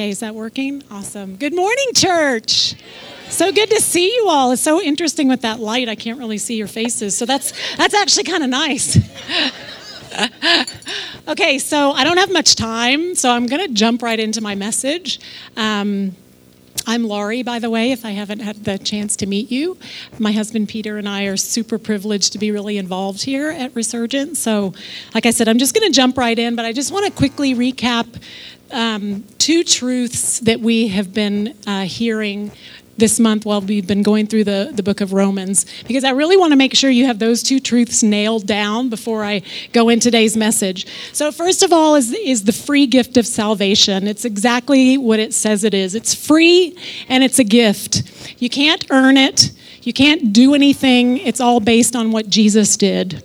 Okay, is that working? Awesome. Good morning, church. So good to see you all. It's so interesting with that light. I can't really see your faces. So that's that's actually kind of nice. okay, so I don't have much time, so I'm going to jump right into my message. Um, I'm Laurie, by the way, if I haven't had the chance to meet you. My husband Peter and I are super privileged to be really involved here at Resurgent. So, like I said, I'm just going to jump right in, but I just want to quickly recap um, two truths that we have been uh, hearing this month while we've been going through the, the book of Romans, because I really want to make sure you have those two truths nailed down before I go in today's message. So, first of all, is, is the free gift of salvation. It's exactly what it says it is it's free and it's a gift. You can't earn it, you can't do anything, it's all based on what Jesus did.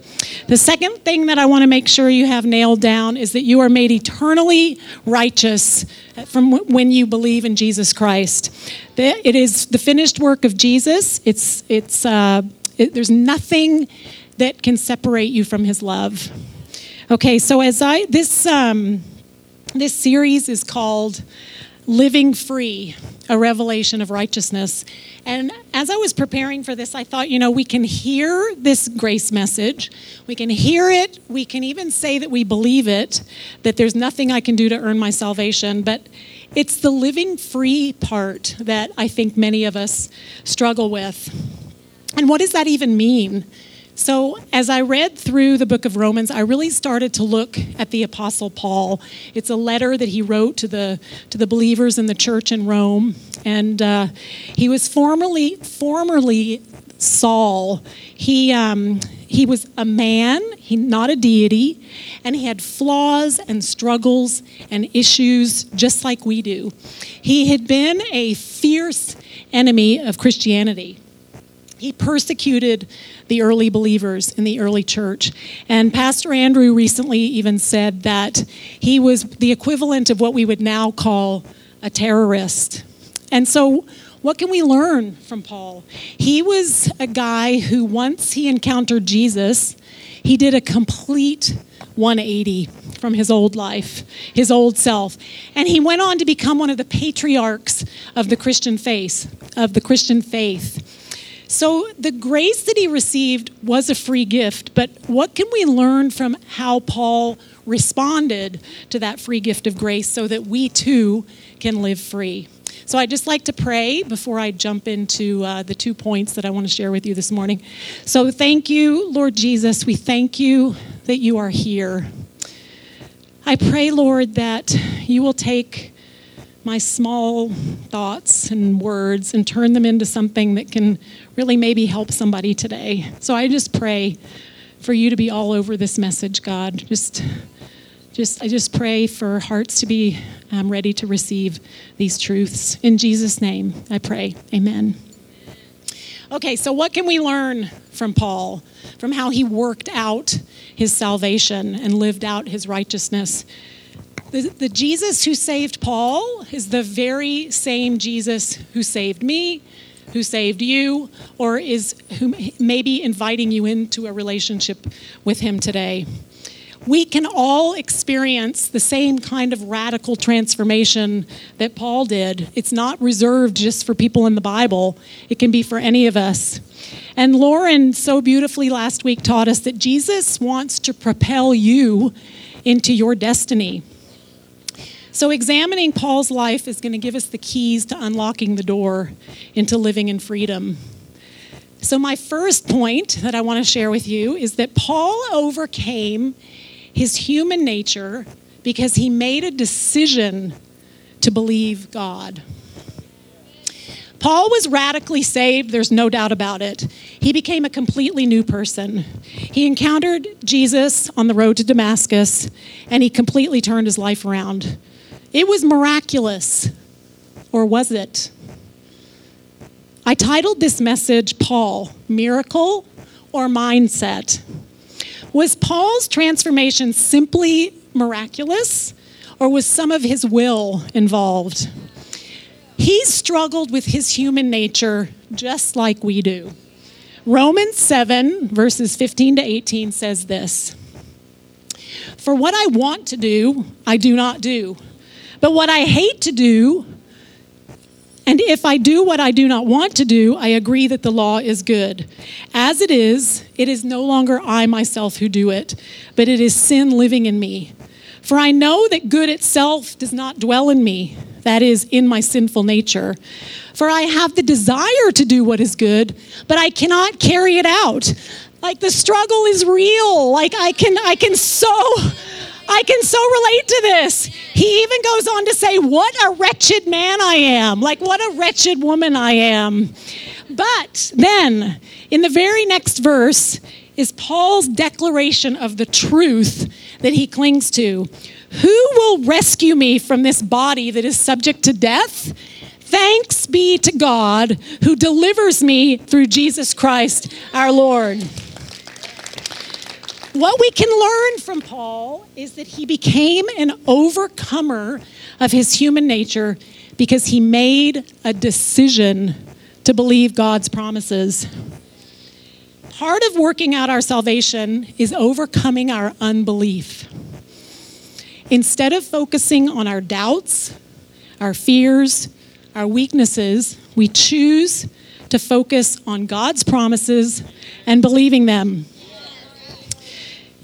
The second thing that I want to make sure you have nailed down is that you are made eternally righteous from when you believe in Jesus Christ. It is the finished work of Jesus. It's, it's, uh, it, there's nothing that can separate you from his love. Okay, so as I, this, um, this series is called Living Free, a revelation of righteousness. And as I was preparing for this, I thought, you know, we can hear this grace message. We can hear it. We can even say that we believe it, that there's nothing I can do to earn my salvation. But it's the living free part that I think many of us struggle with. And what does that even mean? So, as I read through the book of Romans, I really started to look at the Apostle Paul. It's a letter that he wrote to the, to the believers in the church in Rome. And uh, he was formerly, formerly Saul. He, um, he was a man, he, not a deity, and he had flaws and struggles and issues just like we do. He had been a fierce enemy of Christianity. He persecuted the early believers in the early church. And Pastor Andrew recently even said that he was the equivalent of what we would now call a terrorist. And so, what can we learn from Paul? He was a guy who, once he encountered Jesus, he did a complete 180 from his old life, his old self. And he went on to become one of the patriarchs of the Christian faith, of the Christian faith. So the grace that he received was a free gift, but what can we learn from how Paul responded to that free gift of grace so that we too can live free? So I'd just like to pray before I jump into uh, the two points that I want to share with you this morning. So thank you, Lord Jesus. We thank you that you are here. I pray, Lord, that you will take my small thoughts and words and turn them into something that can really maybe help somebody today. So I just pray for you to be all over this message, God. Just just I just pray for hearts to be um, ready to receive these truths. In Jesus' name, I pray. Amen. Okay, so what can we learn from Paul, from how he worked out his salvation and lived out his righteousness? The, the Jesus who saved Paul is the very same Jesus who saved me, who saved you, or is who maybe inviting you into a relationship with him today. We can all experience the same kind of radical transformation that Paul did. It's not reserved just for people in the Bible, it can be for any of us. And Lauren so beautifully last week taught us that Jesus wants to propel you into your destiny. So, examining Paul's life is going to give us the keys to unlocking the door into living in freedom. So, my first point that I want to share with you is that Paul overcame his human nature because he made a decision to believe God. Paul was radically saved, there's no doubt about it. He became a completely new person. He encountered Jesus on the road to Damascus, and he completely turned his life around. It was miraculous, or was it? I titled this message Paul, Miracle or Mindset. Was Paul's transformation simply miraculous, or was some of his will involved? He struggled with his human nature just like we do. Romans 7, verses 15 to 18 says this For what I want to do, I do not do But what I hate to do, and if I do what I do not want to do, I agree that the law is good. As it is, it is no longer I myself who do it, but it is sin living in me. For I know that good itself does not dwell in me, that is, in my sinful nature. For I have the desire to do what is good, but I cannot carry it out. Like the struggle is real. Like I can, I can so. I can so relate to this. He even goes on to say, What a wretched man I am. Like, what a wretched woman I am. But then, in the very next verse, is Paul's declaration of the truth that he clings to. Who will rescue me from this body that is subject to death? Thanks be to God who delivers me through Jesus Christ our Lord. What we can learn from Paul is that he became an overcomer of his human nature because he made a decision to believe God's promises. Part of working out our salvation is overcoming our unbelief. Instead of focusing on our doubts, our fears, our weaknesses, we choose to focus on God's promises and believing them.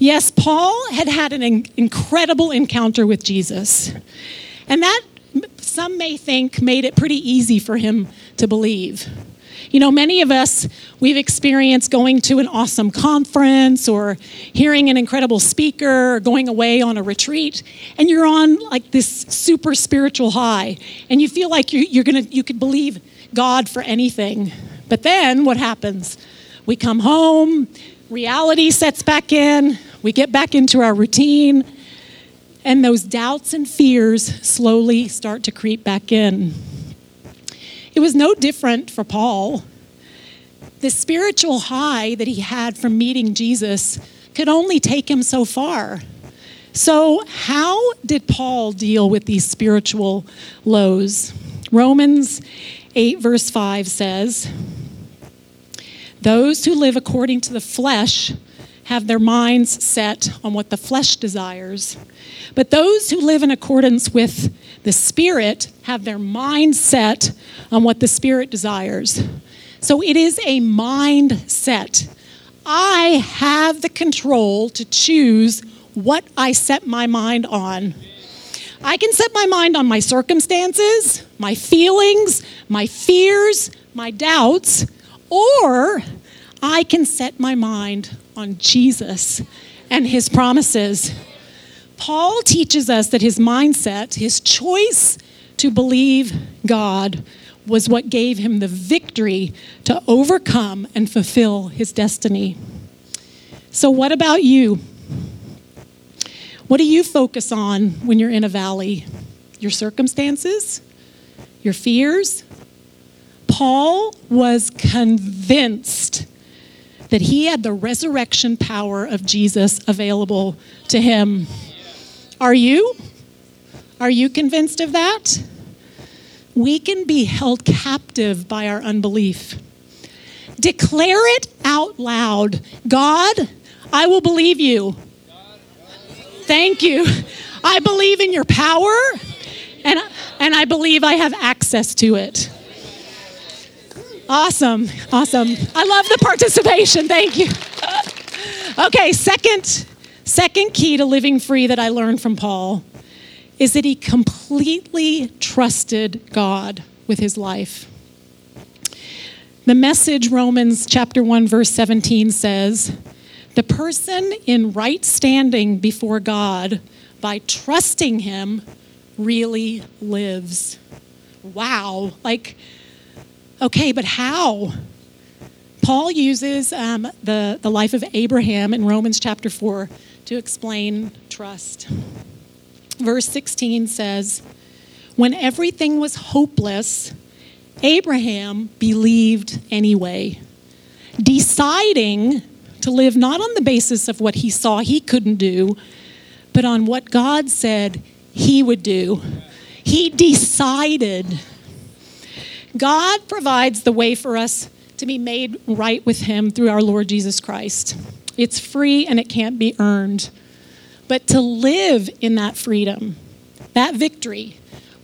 Yes, Paul had had an incredible encounter with Jesus. And that, some may think, made it pretty easy for him to believe. You know, many of us, we've experienced going to an awesome conference or hearing an incredible speaker or going away on a retreat, and you're on like this super spiritual high, and you feel like you're, you're gonna, you could believe God for anything. But then what happens? We come home, reality sets back in, we get back into our routine, and those doubts and fears slowly start to creep back in. It was no different for Paul. The spiritual high that he had from meeting Jesus could only take him so far. So, how did Paul deal with these spiritual lows? Romans 8, verse 5 says, Those who live according to the flesh have their minds set on what the flesh desires. But those who live in accordance with the Spirit have their mind set on what the Spirit desires. So it is a mindset. I have the control to choose what I set my mind on. I can set my mind on my circumstances, my feelings, my fears, my doubts, or I can set my mind on Jesus and his promises. Paul teaches us that his mindset, his choice to believe God, was what gave him the victory to overcome and fulfill his destiny. So, what about you? What do you focus on when you're in a valley? Your circumstances? Your fears? Paul was convinced that he had the resurrection power of Jesus available to him. Are you? Are you convinced of that? We can be held captive by our unbelief. Declare it out loud God, I will believe you. Thank you. I believe in your power, and, and I believe I have access to it. Awesome. Awesome. I love the participation. Thank you. Okay, second second key to living free that I learned from Paul is that he completely trusted God with his life. The message Romans chapter 1 verse 17 says, "The person in right standing before God by trusting him really lives." Wow. Like Okay, but how? Paul uses um, the, the life of Abraham in Romans chapter 4 to explain trust. Verse 16 says, When everything was hopeless, Abraham believed anyway, deciding to live not on the basis of what he saw he couldn't do, but on what God said he would do. He decided God provides the way for us to be made right with Him through our Lord Jesus Christ. It's free and it can't be earned. But to live in that freedom, that victory,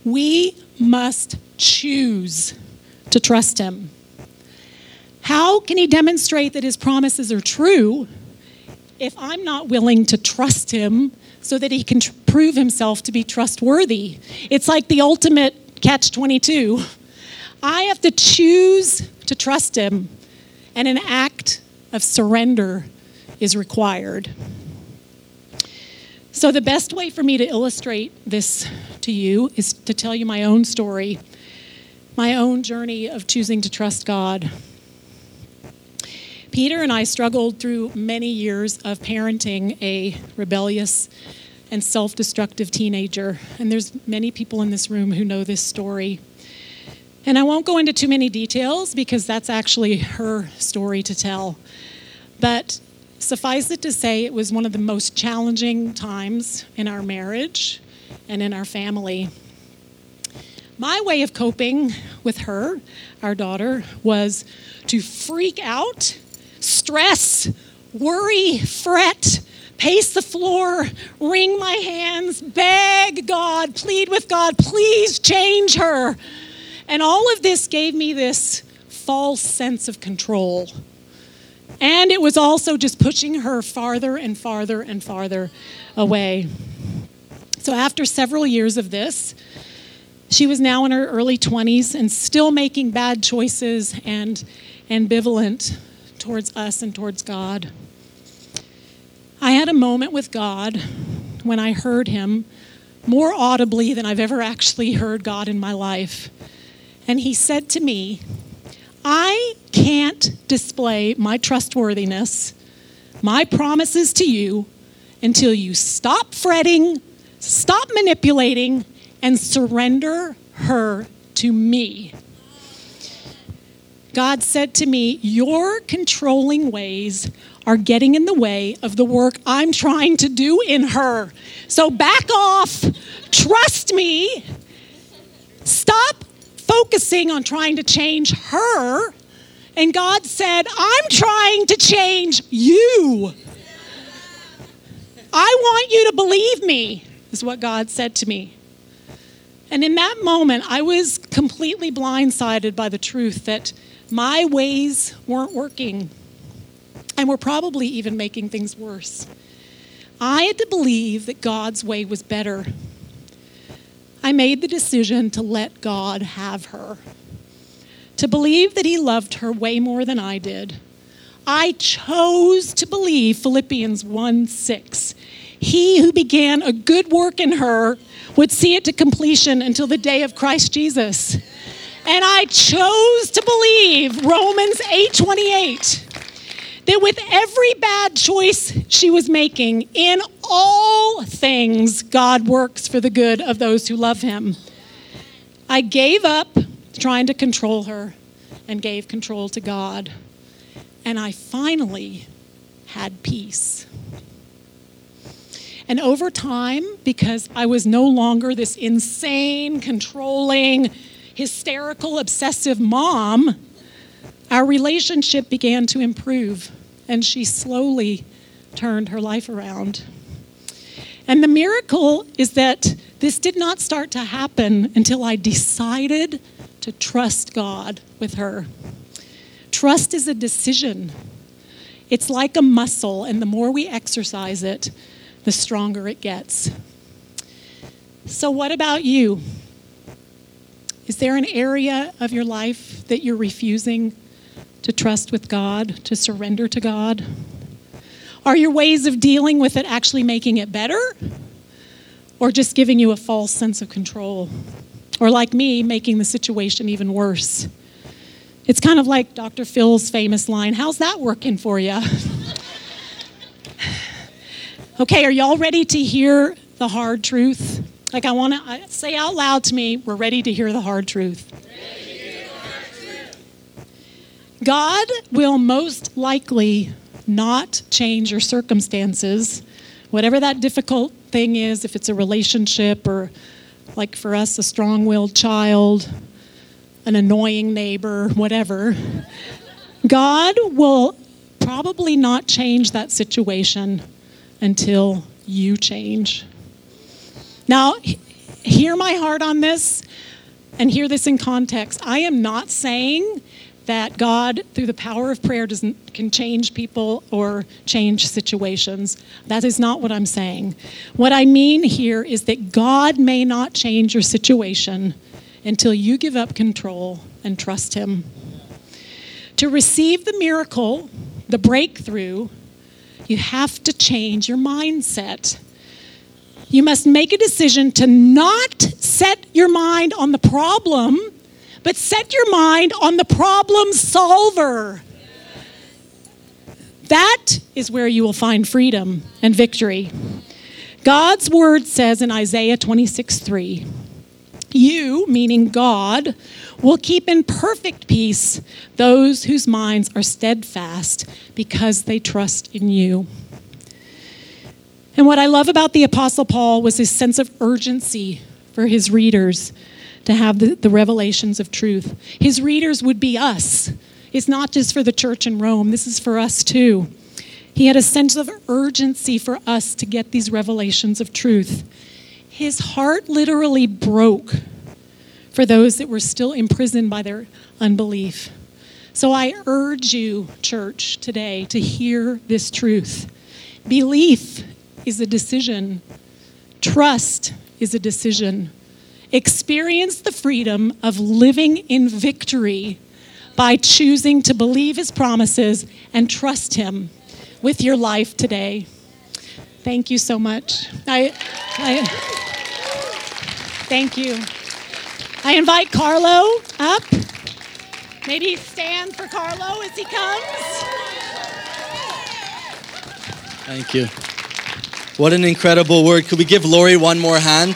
We must choose to trust Him. How can He demonstrate that His promises are true if I'm not willing to trust Him so that He can tr- prove Himself to be trustworthy? It's like the ultimate catch 22. I have to choose to trust Him, and an act of surrender is required. So, the best way for me to illustrate this to you is to tell you my own story, my own journey of choosing to trust God. Peter and I struggled through many years of parenting a rebellious and self destructive teenager. And there's many people in this room who know this story. And I won't go into too many details because that's actually her story to tell. But suffice it to say, it was one of the most challenging times in our marriage and in our family. My way of coping with her, our daughter, was to freak out, stress, worry, fret, pace the floor, wring my hands, beg God, plead with God, please change her. And all of this gave me this false sense of control. And it was also just pushing her farther and farther and farther away. So, after several years of this, she was now in her early 20s and still making bad choices and ambivalent towards us and towards God. I had a moment with God when I heard Him more audibly than I've ever actually heard God in my life. And he said to me, I can't display my trustworthiness, my promises to you, until you stop fretting, stop manipulating, and surrender her to me. God said to me, Your controlling ways are getting in the way of the work I'm trying to do in her. So back off, trust me, focusing on trying to change her. And God said, I'm trying to change you. I want you to believe me, is what God said to me. And in that moment, I was completely blindsided by the truth that my ways weren't working and were probably even making things worse. I had to believe that God's way was better I made the decision to let God have her, to believe that He loved her way more than I did. I chose to believe Philippians 1 6. He who began a good work in her would see it to completion until the day of Christ Jesus. And I chose to believe Romans 8 28 that with every bad choice she was making, in all things, God works for the good of those who love him. I gave up trying to control her and gave control to God. And I finally had peace. And over time, because I was no longer this insane, controlling, hysterical, obsessive mom, our relationship began to improve and she slowly turned her life around. And the miracle is that this did not start to happen until I decided to trust God with her. Trust is a decision. It's like a muscle, and the more we exercise it, the stronger it gets. So, what about you? Is there an area of your life that you're refusing to trust with God, to surrender to God? Are your ways of dealing with it actually making it better? Or just giving you a false sense of control? Or, like me, making the situation even worse? It's kind of like Dr. Phil's famous line How's that working for you? okay, are y'all ready to hear the hard truth? Like, I want to uh, say out loud to me, we're ready to hear the hard truth. God will most likely not change your circumstances, whatever that difficult thing is, if it's a relationship or, like for us, a strong willed child, an annoying neighbor, whatever. God will probably not change that situation until you change. Now, hear my heart on this and hear this in context. I am not saying that God, through the power of prayer, doesn't can change people or change situations. That is not what I'm saying. What I mean here is that God may not change your situation until you give up control and trust Him. To receive the miracle, the breakthrough, you have to change your mindset. You must make a decision to not set your mind on the problem, but set your mind on the problem solver. That is where you will find freedom and victory. God's word says in Isaiah 26 3, You, meaning God, will keep in perfect peace those whose minds are steadfast because they trust in you. And what I love about the Apostle Paul was his sense of urgency for his readers to have the, the revelations of truth. His readers would be us. It's not just for the church in Rome, this is for us too. He had a sense of urgency for us to get these revelations of truth. His heart literally broke for those that were still imprisoned by their unbelief. So I urge you, church, today to hear this truth. Belief is a decision, trust is a decision. Experience the freedom of living in victory by choosing to believe his promises and trust him with your life today. Thank you so much. I, I thank you. I invite Carlo up. Maybe stand for Carlo as he comes. Thank you. What an incredible word. Could we give Lori one more hand?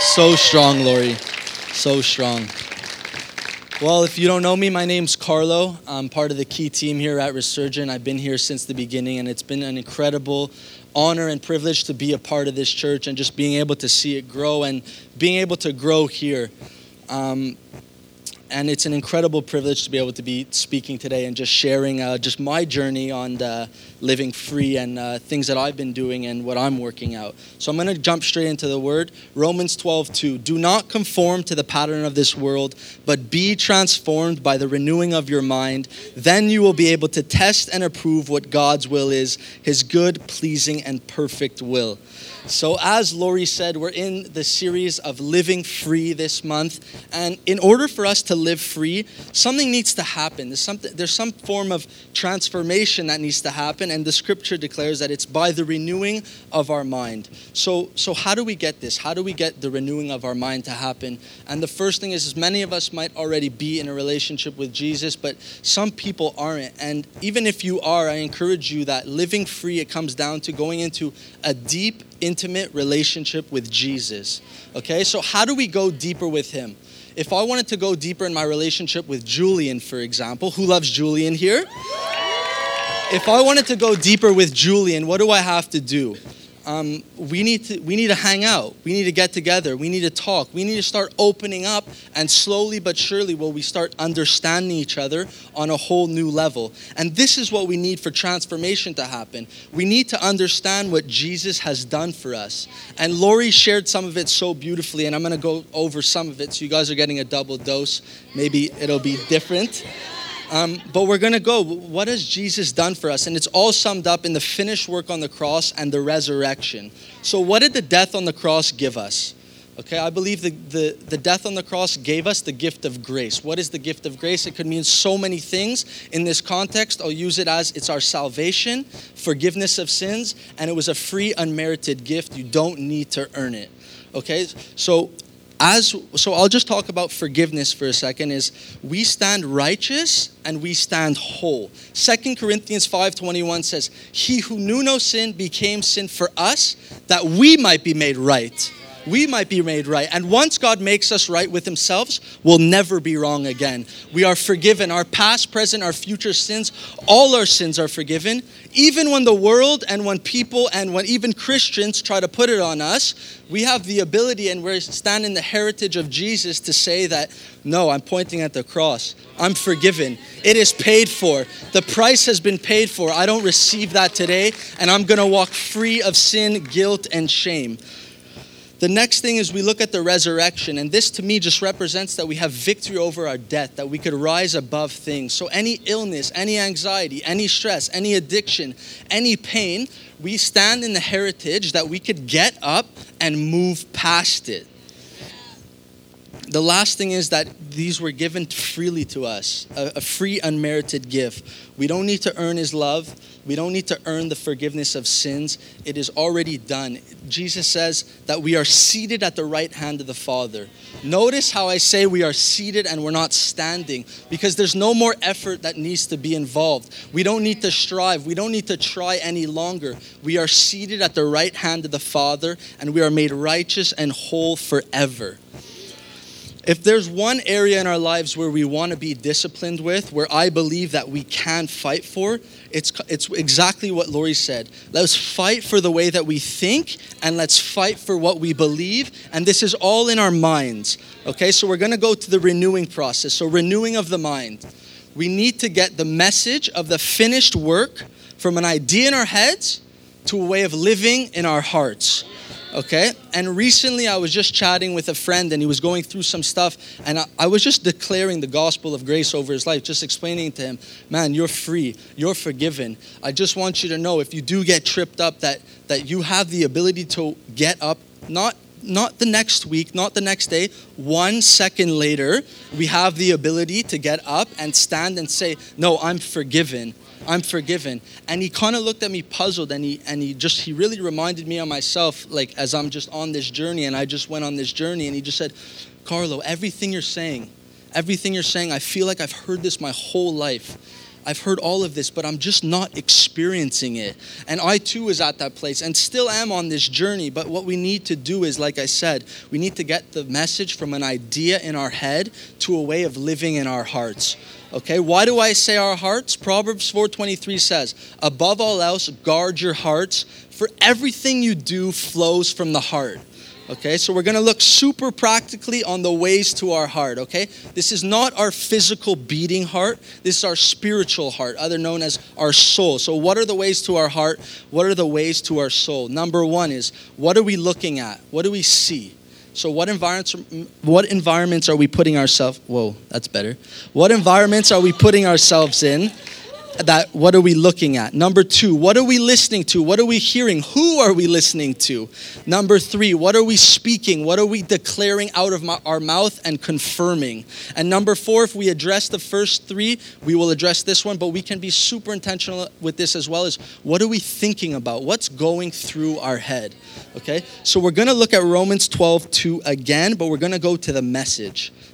So strong, Lori. So strong. Well, if you don't know me, my name's Carlo. I'm part of the key team here at Resurgent. I've been here since the beginning, and it's been an incredible honor and privilege to be a part of this church and just being able to see it grow and being able to grow here. Um, and it's an incredible privilege to be able to be speaking today and just sharing uh, just my journey on uh, living free and uh, things that I've been doing and what I'm working out. So I'm going to jump straight into the word. Romans 12, 2. Do not conform to the pattern of this world, but be transformed by the renewing of your mind. Then you will be able to test and approve what God's will is, his good, pleasing, and perfect will. So, as Lori said, we're in the series of living free this month. And in order for us to live free, something needs to happen. There's, something, there's some form of transformation that needs to happen. And the scripture declares that it's by the renewing of our mind. So, so how do we get this? How do we get the renewing of our mind to happen? And the first thing is, is many of us might already be in a relationship with Jesus, but some people aren't. And even if you are, I encourage you that living free, it comes down to going into a deep, intimate relationship with Jesus. Okay, so how do we go deeper with Him? If I wanted to go deeper in my relationship with Julian, for example, who loves Julian here? If I wanted to go deeper with Julian, what do I have to do? Um, we, need to, we need to hang out. We need to get together. We need to talk. We need to start opening up, and slowly but surely will we start understanding each other on a whole new level. And this is what we need for transformation to happen. We need to understand what Jesus has done for us. And Lori shared some of it so beautifully, and I'm going to go over some of it so you guys are getting a double dose. Maybe it'll be different. Um, but we're going to go. What has Jesus done for us? And it's all summed up in the finished work on the cross and the resurrection. So, what did the death on the cross give us? Okay, I believe the, the, the death on the cross gave us the gift of grace. What is the gift of grace? It could mean so many things. In this context, I'll use it as it's our salvation, forgiveness of sins, and it was a free, unmerited gift. You don't need to earn it. Okay, so as so i'll just talk about forgiveness for a second is we stand righteous and we stand whole. Second corinthians 5.21 says he who knew no sin became sin for us that we might be made right we might be made right. And once God makes us right with Himself, we'll never be wrong again. We are forgiven. Our past, present, our future sins, all our sins are forgiven. Even when the world and when people and when even Christians try to put it on us, we have the ability and we stand in the heritage of Jesus to say that, no, I'm pointing at the cross. I'm forgiven. It is paid for. The price has been paid for. I don't receive that today, and I'm going to walk free of sin, guilt, and shame. The next thing is we look at the resurrection, and this to me just represents that we have victory over our death, that we could rise above things. So, any illness, any anxiety, any stress, any addiction, any pain, we stand in the heritage that we could get up and move past it. The last thing is that these were given freely to us, a, a free, unmerited gift. We don't need to earn His love. We don't need to earn the forgiveness of sins. It is already done. Jesus says that we are seated at the right hand of the Father. Notice how I say we are seated and we're not standing because there's no more effort that needs to be involved. We don't need to strive. We don't need to try any longer. We are seated at the right hand of the Father and we are made righteous and whole forever. If there's one area in our lives where we want to be disciplined with, where I believe that we can fight for, it's, it's exactly what Lori said. Let's fight for the way that we think and let's fight for what we believe. And this is all in our minds. Okay, so we're going to go to the renewing process. So, renewing of the mind. We need to get the message of the finished work from an idea in our heads to a way of living in our hearts okay? And recently I was just chatting with a friend and he was going through some stuff and I, I, was just declaring the gospel of grace over his life, just explaining to him, man, you're free, you're forgiven. I just want you to know if you do get tripped up that, that you have the ability to get up, not not the next week, not the next day, one second later, we have the ability to get up and stand and say, No, I'm forgiven. I'm forgiven. And he kind of looked at me puzzled and he and he just he really reminded me of myself like as I'm just on this journey and I just went on this journey and he just said, "Carlo, everything you're saying, everything you're saying, I feel like I've heard this my whole life." I've heard all of this, but I'm just not experiencing it. And I too was at that place and still am on this journey. But what we need to do is, like I said, we need to get the message from an idea in our head to a way of living in our hearts. Okay, why do I say our hearts? Proverbs 4:23 says, "Above all else, guard your hearts, for everything you do flows from the heart." Okay, so we're gonna look super practically on the ways to our heart, okay? This is not our physical beating heart, this is our spiritual heart, other known as our soul. So, what are the ways to our heart? What are the ways to our soul? Number one is what are we looking at? What do we see? So what environments what environments are we putting ourselves whoa, that's better. What environments are we putting ourselves in? That what are we looking at? Number two, what are we listening to? What are we hearing? Who are we listening to? Number three, what are we speaking? What are we declaring out of my, our mouth and confirming? And number four, if we address the first three, we will address this one, but we can be super intentional with this as well as what are we thinking about? What's going through our head? Okay, so we're gonna look at Romans 12 2 again, but we're gonna go to the message.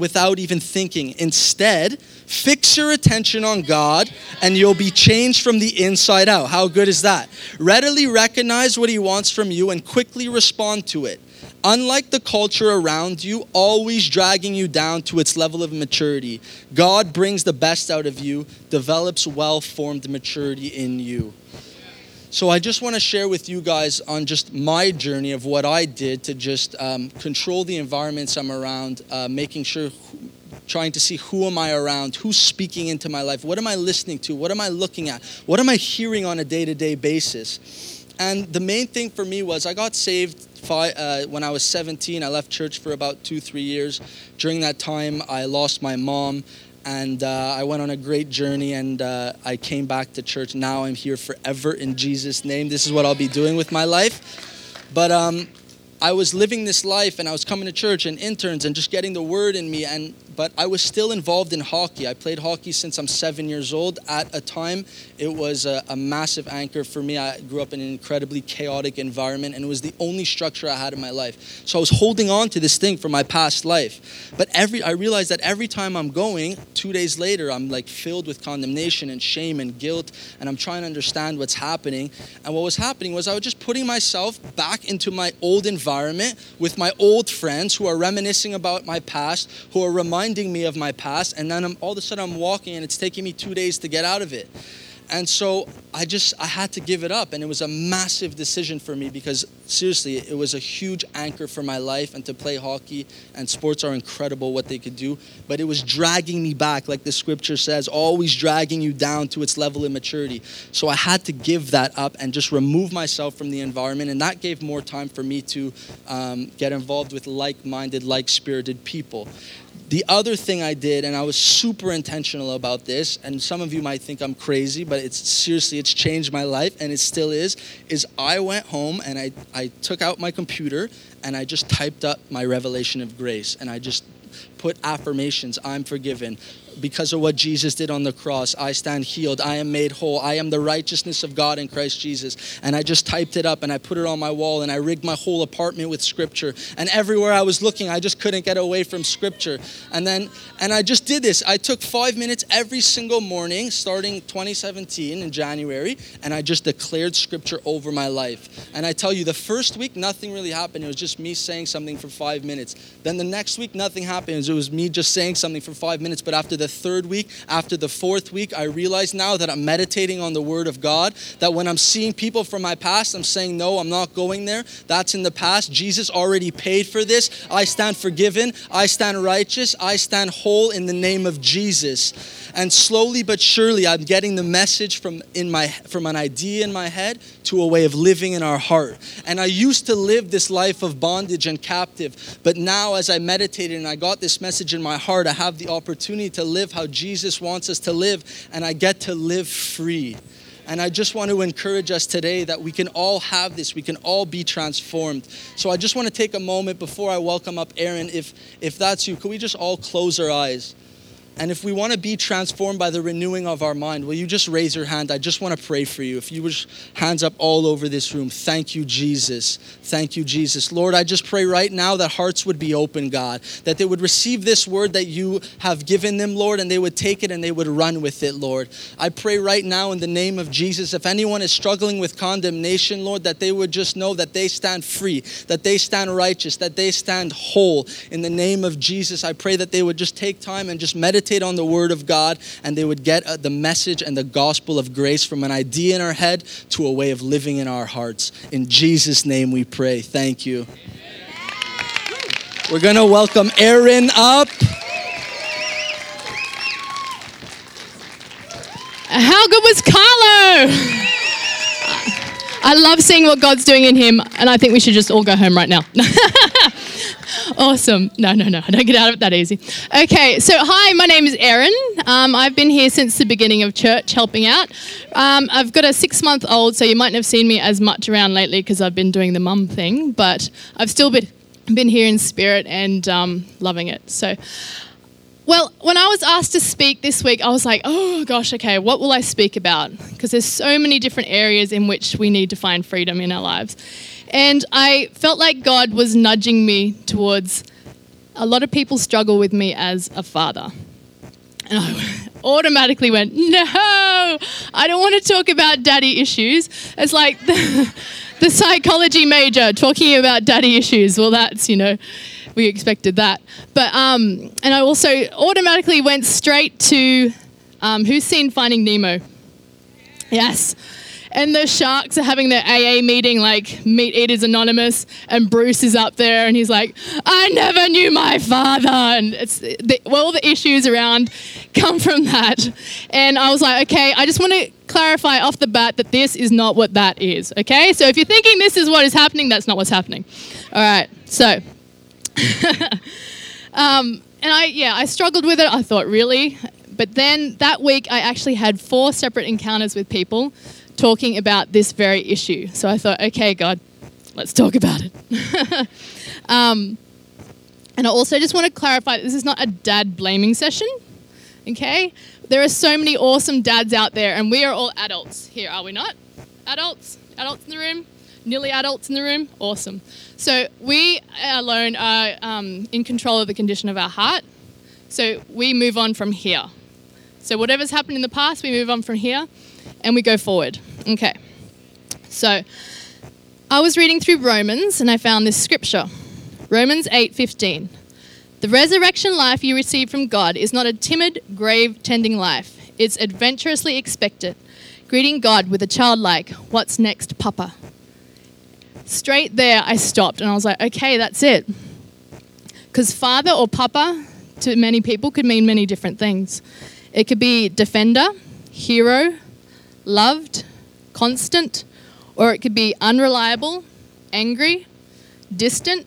without even thinking. Instead, fix your attention on God and you'll be changed from the inside out. How good is that? Readily recognize what He wants from you and quickly respond to it. Unlike the culture around you, always dragging you down to its level of maturity, God brings the best out of you, develops well formed maturity in you. So I just want to share with you guys on just my journey of what I did to just um, control the environments I'm around, uh, making sure, trying to see who am I around, who's speaking into my life, what am I listening to, what am I looking at, what am I hearing on a day-to-day basis. And the main thing for me was I got saved five, uh, when I was 17. I left church for about two, three years. During that time, I lost my mom and uh, I went on a great journey and uh, I came back to church. Now I'm here forever in Jesus' name. This is what I'll be doing with my life. But um, I was living this life and I was coming to church and interns and just getting the word in me. And but I was still involved in hockey. I played hockey since I'm seven years old. At a time, it was a, a, massive anchor for me. I grew up in an incredibly chaotic environment, and it was the only structure I had in my life. So I was holding on to this thing from my past life. But every I realized that every time I'm going, two days later, I'm like filled with condemnation and shame and guilt, and I'm trying to understand what's happening. And what was happening was I was just putting myself back into my old environment with my old friends who are reminiscing about my past, who are reminding reminding me of my past, and then I'm, all of a sudden I'm walking and it's taking me two days to get out of it. and so I just I had to give it up and it was a massive decision for me because seriously it was a huge anchor for my life and to play hockey and sports are incredible what they could do but it was dragging me back like the scripture says always dragging you down to its level of maturity so I had to give that up and just remove myself from the environment and that gave more time for me to um, get involved with like-minded like-spirited people the other thing I did, and I was super intentional about this, and some of you might think I'm crazy, but it's seriously, it's changed my life, and it still is, is I went home and I, I took out my computer and I just typed up my revelation of grace, and I just put affirmations I'm forgiven, because of what Jesus did on the cross. I stand healed. I am made whole. I am the righteousness of God in Christ Jesus. And I just typed it up and I put it on my wall and I rigged my whole apartment with scripture. And everywhere I was looking, I just couldn't get away from scripture. And then, and I just did this. I took five minutes every single morning starting 2017 in January and I just declared scripture over my life. And I tell you, the first week, nothing really happened. It was just me saying something for five minutes. Then the next week, nothing happened. It was me just saying something for five minutes. But after the third week, after the fourth week, I realize now that I'm meditating on the Word of God, that when I'm seeing people from my past, I'm saying, No, I'm not going there. That's in the past. Jesus already paid for this. I stand forgiven. I stand righteous. I stand whole in the name of Jesus. And slowly but surely, I'm getting the message from, in my, from an idea in my head to a way of living in our heart. And I used to live this life of bondage and captive, but now as I meditated and I got this message in my heart, I have the opportunity to live how Jesus wants us to live, and I get to live free. And I just want to encourage us today that we can all have this. We can all be transformed. So I just want to take a moment before I welcome up Erin. If, if that's you, could we just all close our eyes? And if we want to be transformed by the renewing of our mind, will you just raise your hand? I just want to pray for you. If you wish, hands up all over this room. Thank you, Jesus. Thank you, Jesus. Lord, I just pray right now that hearts would be open, God, that they would receive this word that you have given them, Lord, and they would take it and they would run with it, Lord. I pray right now in the name of Jesus, if anyone is struggling with condemnation, Lord, that they would just know that they stand free, that they stand righteous, that they stand whole. In the name of Jesus, I pray that they would just take time and just meditate meditate on the Word of God and they would get uh, the message and the gospel of grace from an idea in our head to a way of living in our hearts. In Jesus' name we pray. Thank you. We're going to welcome Erin up. How good was Carlo? I love seeing what God's doing in him, and I think we should just all go home right now. awesome. No, no, no. I don't get out of it that easy. Okay, so hi, my name is Erin. Um, I've been here since the beginning of church helping out. Um, I've got a six month old, so you mightn't have seen me as much around lately because I've been doing the mum thing, but I've still been, been here in spirit and um, loving it. So, well, when I was asked to speak this week, I was like, oh gosh, okay, what will I speak about? Because there's so many different areas in which we need to find freedom in our lives. And I felt like God was nudging me towards a lot of people struggle with me as a father. And I automatically went, no, I don't want to talk about daddy issues. It's like the, the psychology major talking about daddy issues. Well, that's, you know, we expected that. But, um, and I also automatically went straight to um, who's seen Finding Nemo? Yes and the sharks are having their AA meeting, like Meat Eaters Anonymous, and Bruce is up there, and he's like, "I never knew my father," and it's the, well, all the issues around come from that, and I was like, okay, I just want to clarify off the bat that this is not what that is. Okay, so if you're thinking this is what is happening, that's not what's happening. All right, so. um, and I, yeah, I struggled with it. I thought, really? But then that week, I actually had four separate encounters with people talking about this very issue. So I thought, okay, God, let's talk about it. um, and I also just want to clarify this is not a dad blaming session. Okay? There are so many awesome dads out there, and we are all adults here, are we not? Adults? Adults in the room? Nearly adults in the room? Awesome. So we alone are um, in control of the condition of our heart. So we move on from here. So whatever's happened in the past, we move on from here and we go forward. Okay. So I was reading through Romans and I found this scripture. Romans 8:15. The resurrection life you receive from God is not a timid grave tending life. It's adventurously expectant, greeting God with a childlike, What's next, Papa? Straight there, I stopped and I was like, Okay, that's it. Because father or papa to many people could mean many different things. It could be defender, hero, loved, constant, or it could be unreliable, angry, distant,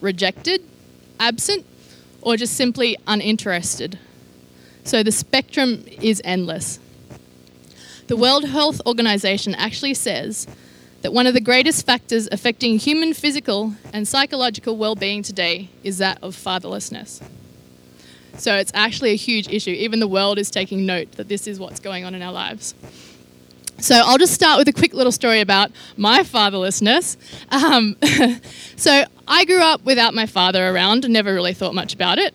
rejected, absent, or just simply uninterested. So the spectrum is endless. The World Health Organization actually says that one of the greatest factors affecting human physical and psychological well being today is that of fatherlessness. So it's actually a huge issue. Even the world is taking note that this is what's going on in our lives. So I'll just start with a quick little story about my fatherlessness. Um, so I grew up without my father around never really thought much about it.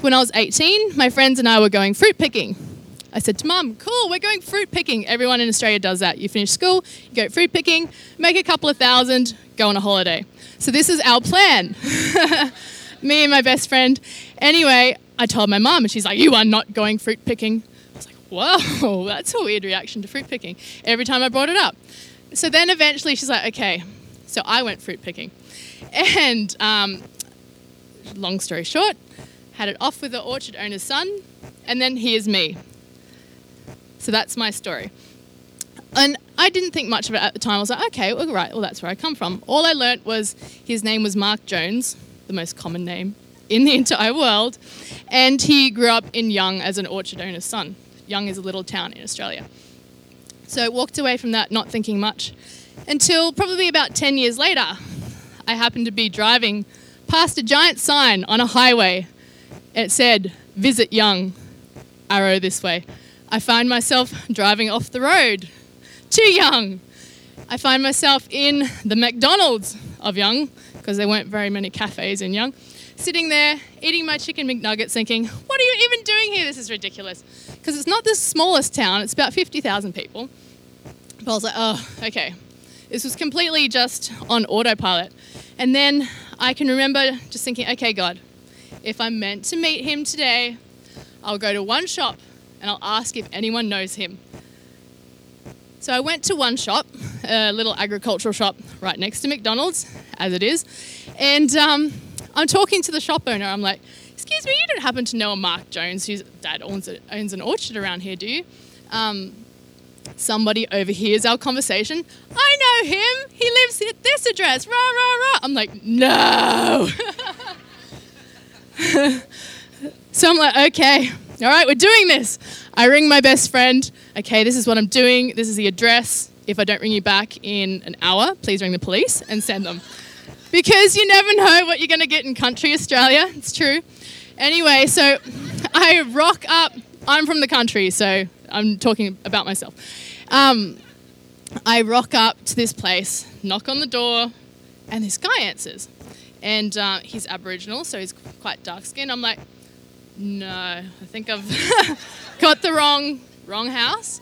When I was 18, my friends and I were going fruit picking. I said to mum, cool, we're going fruit picking. Everyone in Australia does that. You finish school, you go fruit picking, make a couple of thousand, go on a holiday. So this is our plan. Me and my best friend. Anyway, I told my mum, and she's like, You are not going fruit picking. Whoa, that's a weird reaction to fruit picking every time I brought it up. So then eventually she's like, Okay, so I went fruit picking. And um, long story short, had it off with the orchard owner's son, and then here's me so that's my story. And I didn't think much of it at the time. I was like, okay, well, right, well, that's where I come from. All I learnt was his name was Mark Jones, the most common name in the entire world. And he grew up in Young as an orchard owner's son. Young is a little town in Australia. So walked away from that not thinking much until probably about 10 years later, I happened to be driving past a giant sign on a highway. It said, Visit Young, arrow this way. I find myself driving off the road, to Young. I find myself in the McDonald's of Young, because there weren't very many cafes in Young, sitting there eating my chicken McNuggets, thinking, what are you even doing here? This is ridiculous. Because it's not the smallest town, it's about 50,000 people. But I was like, oh, okay. This was completely just on autopilot. And then I can remember just thinking, okay, God, if I'm meant to meet him today, I'll go to one shop and I'll ask if anyone knows him. So I went to one shop, a little agricultural shop right next to McDonald's, as it is, and um, I'm talking to the shop owner. I'm like, "Excuse me, you don't happen to know a Mark Jones whose dad owns, a, owns an orchard around here, do you?" Um, somebody overhears our conversation. I know him. He lives at this address. Rah rah rah. I'm like, no. so I'm like, okay, all right, we're doing this. I ring my best friend. Okay, this is what I'm doing. This is the address. If I don't ring you back in an hour, please ring the police and send them. Because you never know what you're going to get in country Australia. It's true. Anyway, so I rock up. I'm from the country, so I'm talking about myself. Um, I rock up to this place, knock on the door, and this guy answers. And uh, he's Aboriginal, so he's quite dark skinned. I'm like, no, I think I've got the wrong wrong house.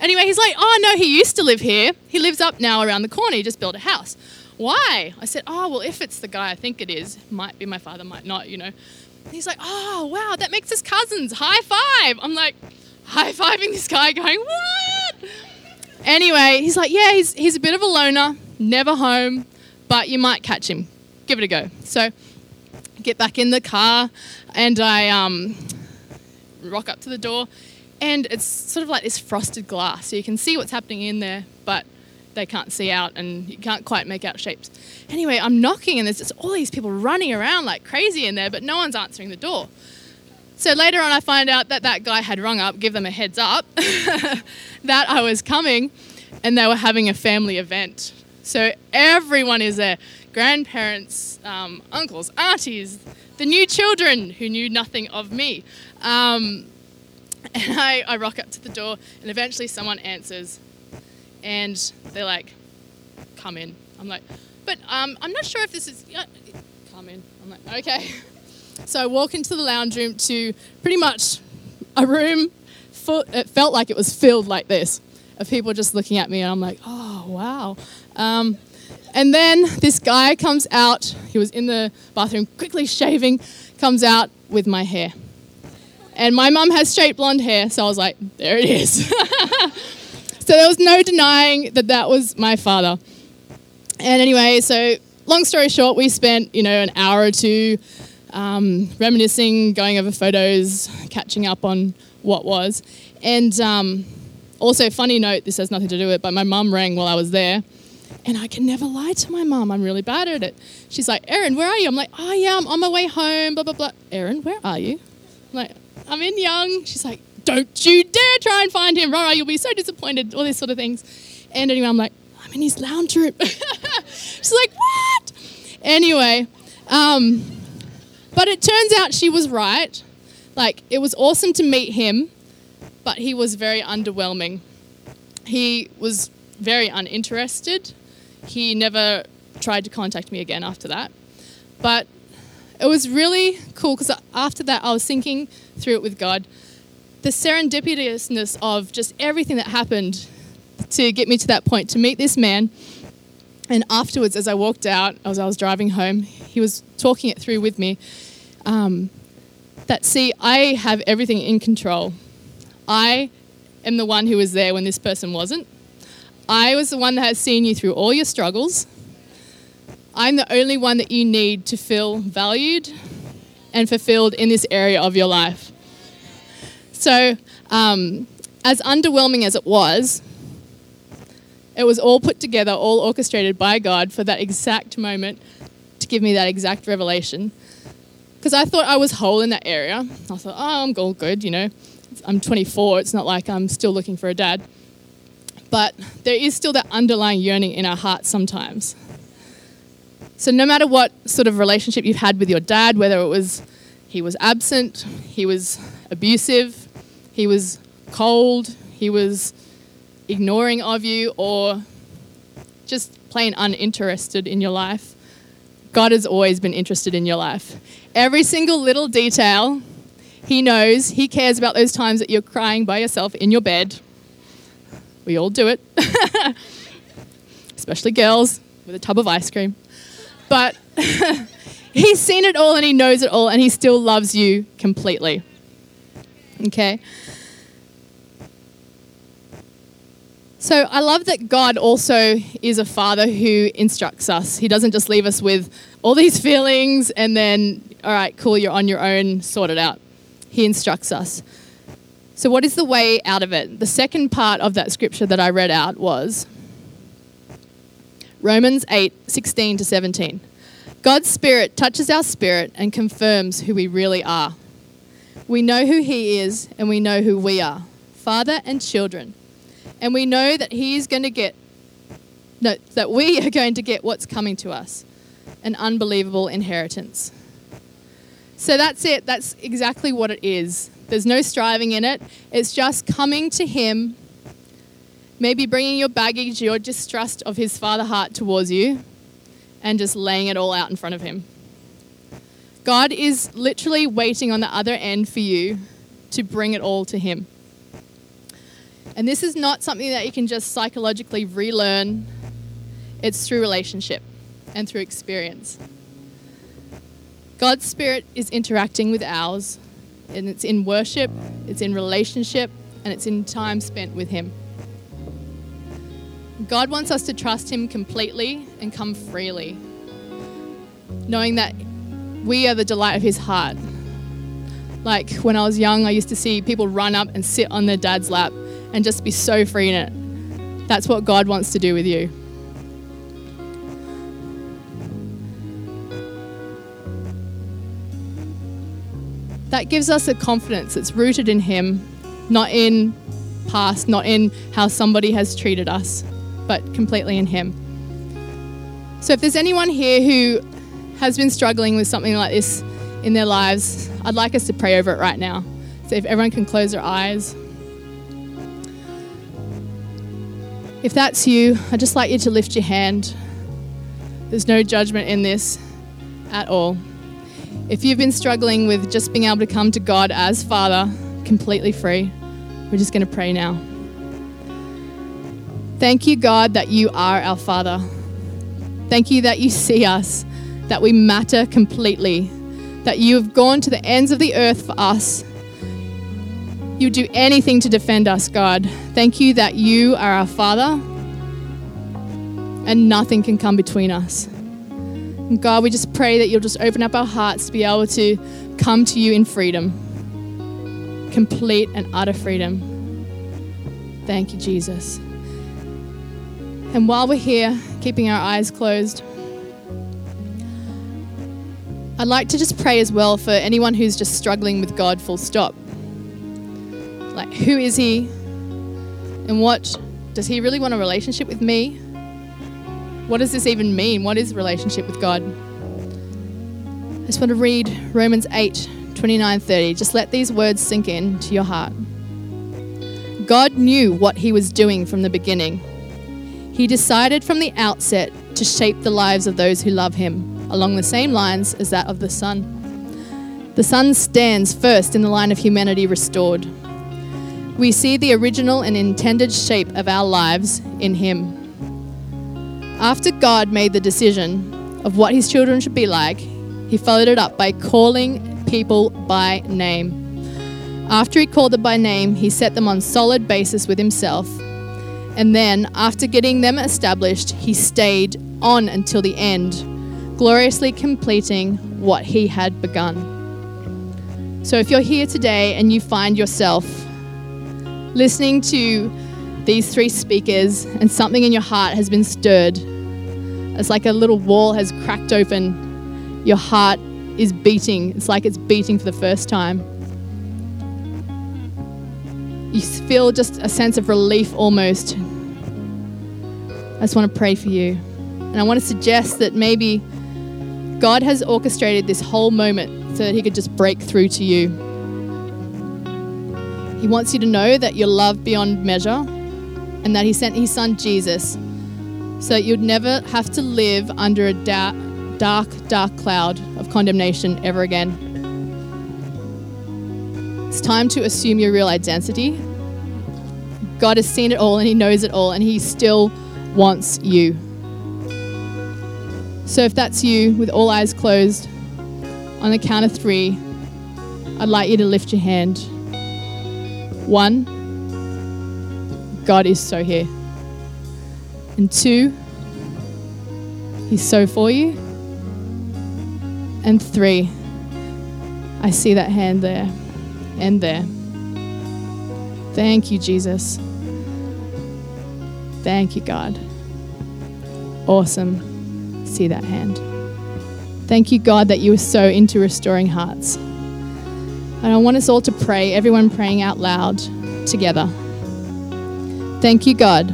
Anyway, he's like, oh no, he used to live here. He lives up now around the corner. He just built a house. Why? I said, oh well, if it's the guy I think it is, might be my father, might not, you know. He's like, oh wow, that makes us cousins. High five. I'm like, high fiving this guy, going, what? Anyway, he's like, yeah, he's he's a bit of a loner, never home, but you might catch him. Give it a go. So get back in the car, and I um, rock up to the door, and it's sort of like this frosted glass, so you can see what's happening in there, but they can't see out, and you can't quite make out shapes. Anyway, I'm knocking, and there's just all these people running around like crazy in there, but no one's answering the door. So later on, I find out that that guy had rung up, give them a heads up that I was coming, and they were having a family event. So everyone is there grandparents, um, uncles, aunties, the new children who knew nothing of me. Um, and I, I rock up to the door, and eventually someone answers, and they're like, "Come in." I'm like, "But um, I'm not sure if this is." Come in. I'm like, "Okay." So I walk into the lounge room to pretty much a room. Full, it felt like it was filled like this of people just looking at me, and I'm like, "Oh wow." Um, and then this guy comes out, he was in the bathroom quickly shaving, comes out with my hair. And my mum has straight blonde hair, so I was like, there it is. So there was no denying that that was my father. And anyway, so long story short, we spent, you know, an hour or two um, reminiscing, going over photos, catching up on what was. And um, also, funny note, this has nothing to do with it, but my mum rang while I was there. And I can never lie to my mum. I'm really bad at it. She's like, Erin, where are you? I'm like, oh, yeah, I'm on my way home, blah, blah, blah. Erin, where are you? I'm like, I'm in Young. She's like, don't you dare try and find him, Rara, you'll be so disappointed, all these sort of things. And anyway, I'm like, I'm in his lounge room. She's like, what? Anyway, um, but it turns out she was right. Like, it was awesome to meet him, but he was very underwhelming. He was very uninterested. He never tried to contact me again after that. But it was really cool because after that, I was thinking through it with God. The serendipitousness of just everything that happened to get me to that point, to meet this man. And afterwards, as I walked out, as I was driving home, he was talking it through with me. Um, that, see, I have everything in control. I am the one who was there when this person wasn't. I was the one that has seen you through all your struggles. I'm the only one that you need to feel valued and fulfilled in this area of your life. So, um, as underwhelming as it was, it was all put together, all orchestrated by God for that exact moment to give me that exact revelation. Because I thought I was whole in that area. I thought, oh, I'm all good, you know. I'm 24. It's not like I'm still looking for a dad. But there is still that underlying yearning in our hearts sometimes. So, no matter what sort of relationship you've had with your dad, whether it was he was absent, he was abusive, he was cold, he was ignoring of you, or just plain uninterested in your life, God has always been interested in your life. Every single little detail, He knows. He cares about those times that you're crying by yourself in your bed. We all do it, especially girls with a tub of ice cream. But He's seen it all and He knows it all, and He still loves you completely. Okay? So I love that God also is a father who instructs us. He doesn't just leave us with all these feelings and then, all right, cool, you're on your own, sort it out. He instructs us. So, what is the way out of it? The second part of that scripture that I read out was Romans 8 16 to 17. God's Spirit touches our spirit and confirms who we really are. We know who He is and we know who we are Father and children and we know that he is going to get no, that we are going to get what's coming to us an unbelievable inheritance. So that's it. That's exactly what it is. There's no striving in it. It's just coming to Him, maybe bringing your baggage, your distrust of His Father heart towards you, and just laying it all out in front of Him. God is literally waiting on the other end for you to bring it all to Him. And this is not something that you can just psychologically relearn, it's through relationship and through experience. God's Spirit is interacting with ours, and it's in worship, it's in relationship, and it's in time spent with Him. God wants us to trust Him completely and come freely, knowing that we are the delight of His heart. Like when I was young, I used to see people run up and sit on their dad's lap and just be so free in it. That's what God wants to do with you. That gives us a confidence that's rooted in Him, not in past, not in how somebody has treated us, but completely in Him. So if there's anyone here who has been struggling with something like this in their lives, I'd like us to pray over it right now. So if everyone can close their eyes. If that's you, I'd just like you to lift your hand. There's no judgment in this at all. If you've been struggling with just being able to come to God as Father, completely free, we're just going to pray now. Thank you, God, that you are our Father. Thank you that you see us, that we matter completely, that you have gone to the ends of the earth for us. You do anything to defend us, God. Thank you that you are our Father and nothing can come between us. And God, we just pray that you'll just open up our hearts to be able to come to you in freedom, complete and utter freedom. Thank you, Jesus. And while we're here, keeping our eyes closed, I'd like to just pray as well for anyone who's just struggling with God, full stop. Like, who is He? And what does He really want a relationship with me? What does this even mean? What is relationship with God? I just want to read Romans 8 29 30. Just let these words sink in to your heart. God knew what He was doing from the beginning. He decided from the outset to shape the lives of those who love Him along the same lines as that of the Son. The Son stands first in the line of humanity restored. We see the original and intended shape of our lives in Him. After God made the decision of what His children should be like, He followed it up by calling people by name. After He called them by name, He set them on solid basis with Himself. And then, after getting them established, He stayed on until the end gloriously completing what He had begun. So, if you're here today and you find yourself listening to these three speakers and something in your heart has been stirred, it's like a little wall has cracked open, your heart is beating, it's like it's beating for the first time. You feel just a sense of relief almost. I just want to pray for you. And I want to suggest that maybe God has orchestrated this whole moment so that He could just break through to you. He wants you to know that you're loved beyond measure and that He sent His Son Jesus so that you'd never have to live under a dark, dark, dark cloud of condemnation ever again. It's time to assume your real identity. God has seen it all and He knows it all, and He still wants you. So if that's you, with all eyes closed, on the count of three, I'd like you to lift your hand. One, God is so here. And two, He's so for you. And three, I see that hand there and there. Thank you, Jesus. Thank you, God. Awesome see that hand. Thank you, God, that you are so into restoring hearts. And I want us all to pray, everyone praying out loud together. Thank you, God,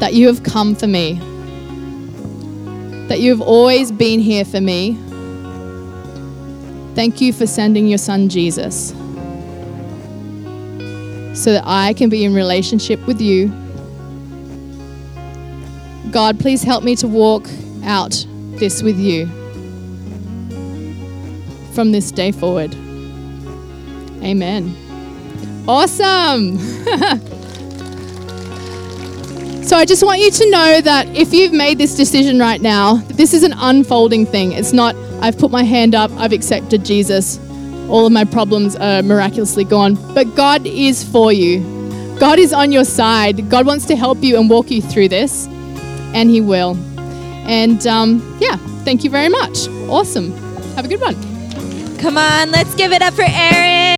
that you have come for me, that you have always been here for me. Thank you for sending your son Jesus so that I can be in relationship with you God, please help me to walk out this with you from this day forward. Amen. Awesome. so I just want you to know that if you've made this decision right now, this is an unfolding thing. It's not, I've put my hand up, I've accepted Jesus, all of my problems are miraculously gone. But God is for you. God is on your side. God wants to help you and walk you through this and He will. And um, yeah, thank you very much. Awesome. Have a good one. Come on, let's give it up for Erin.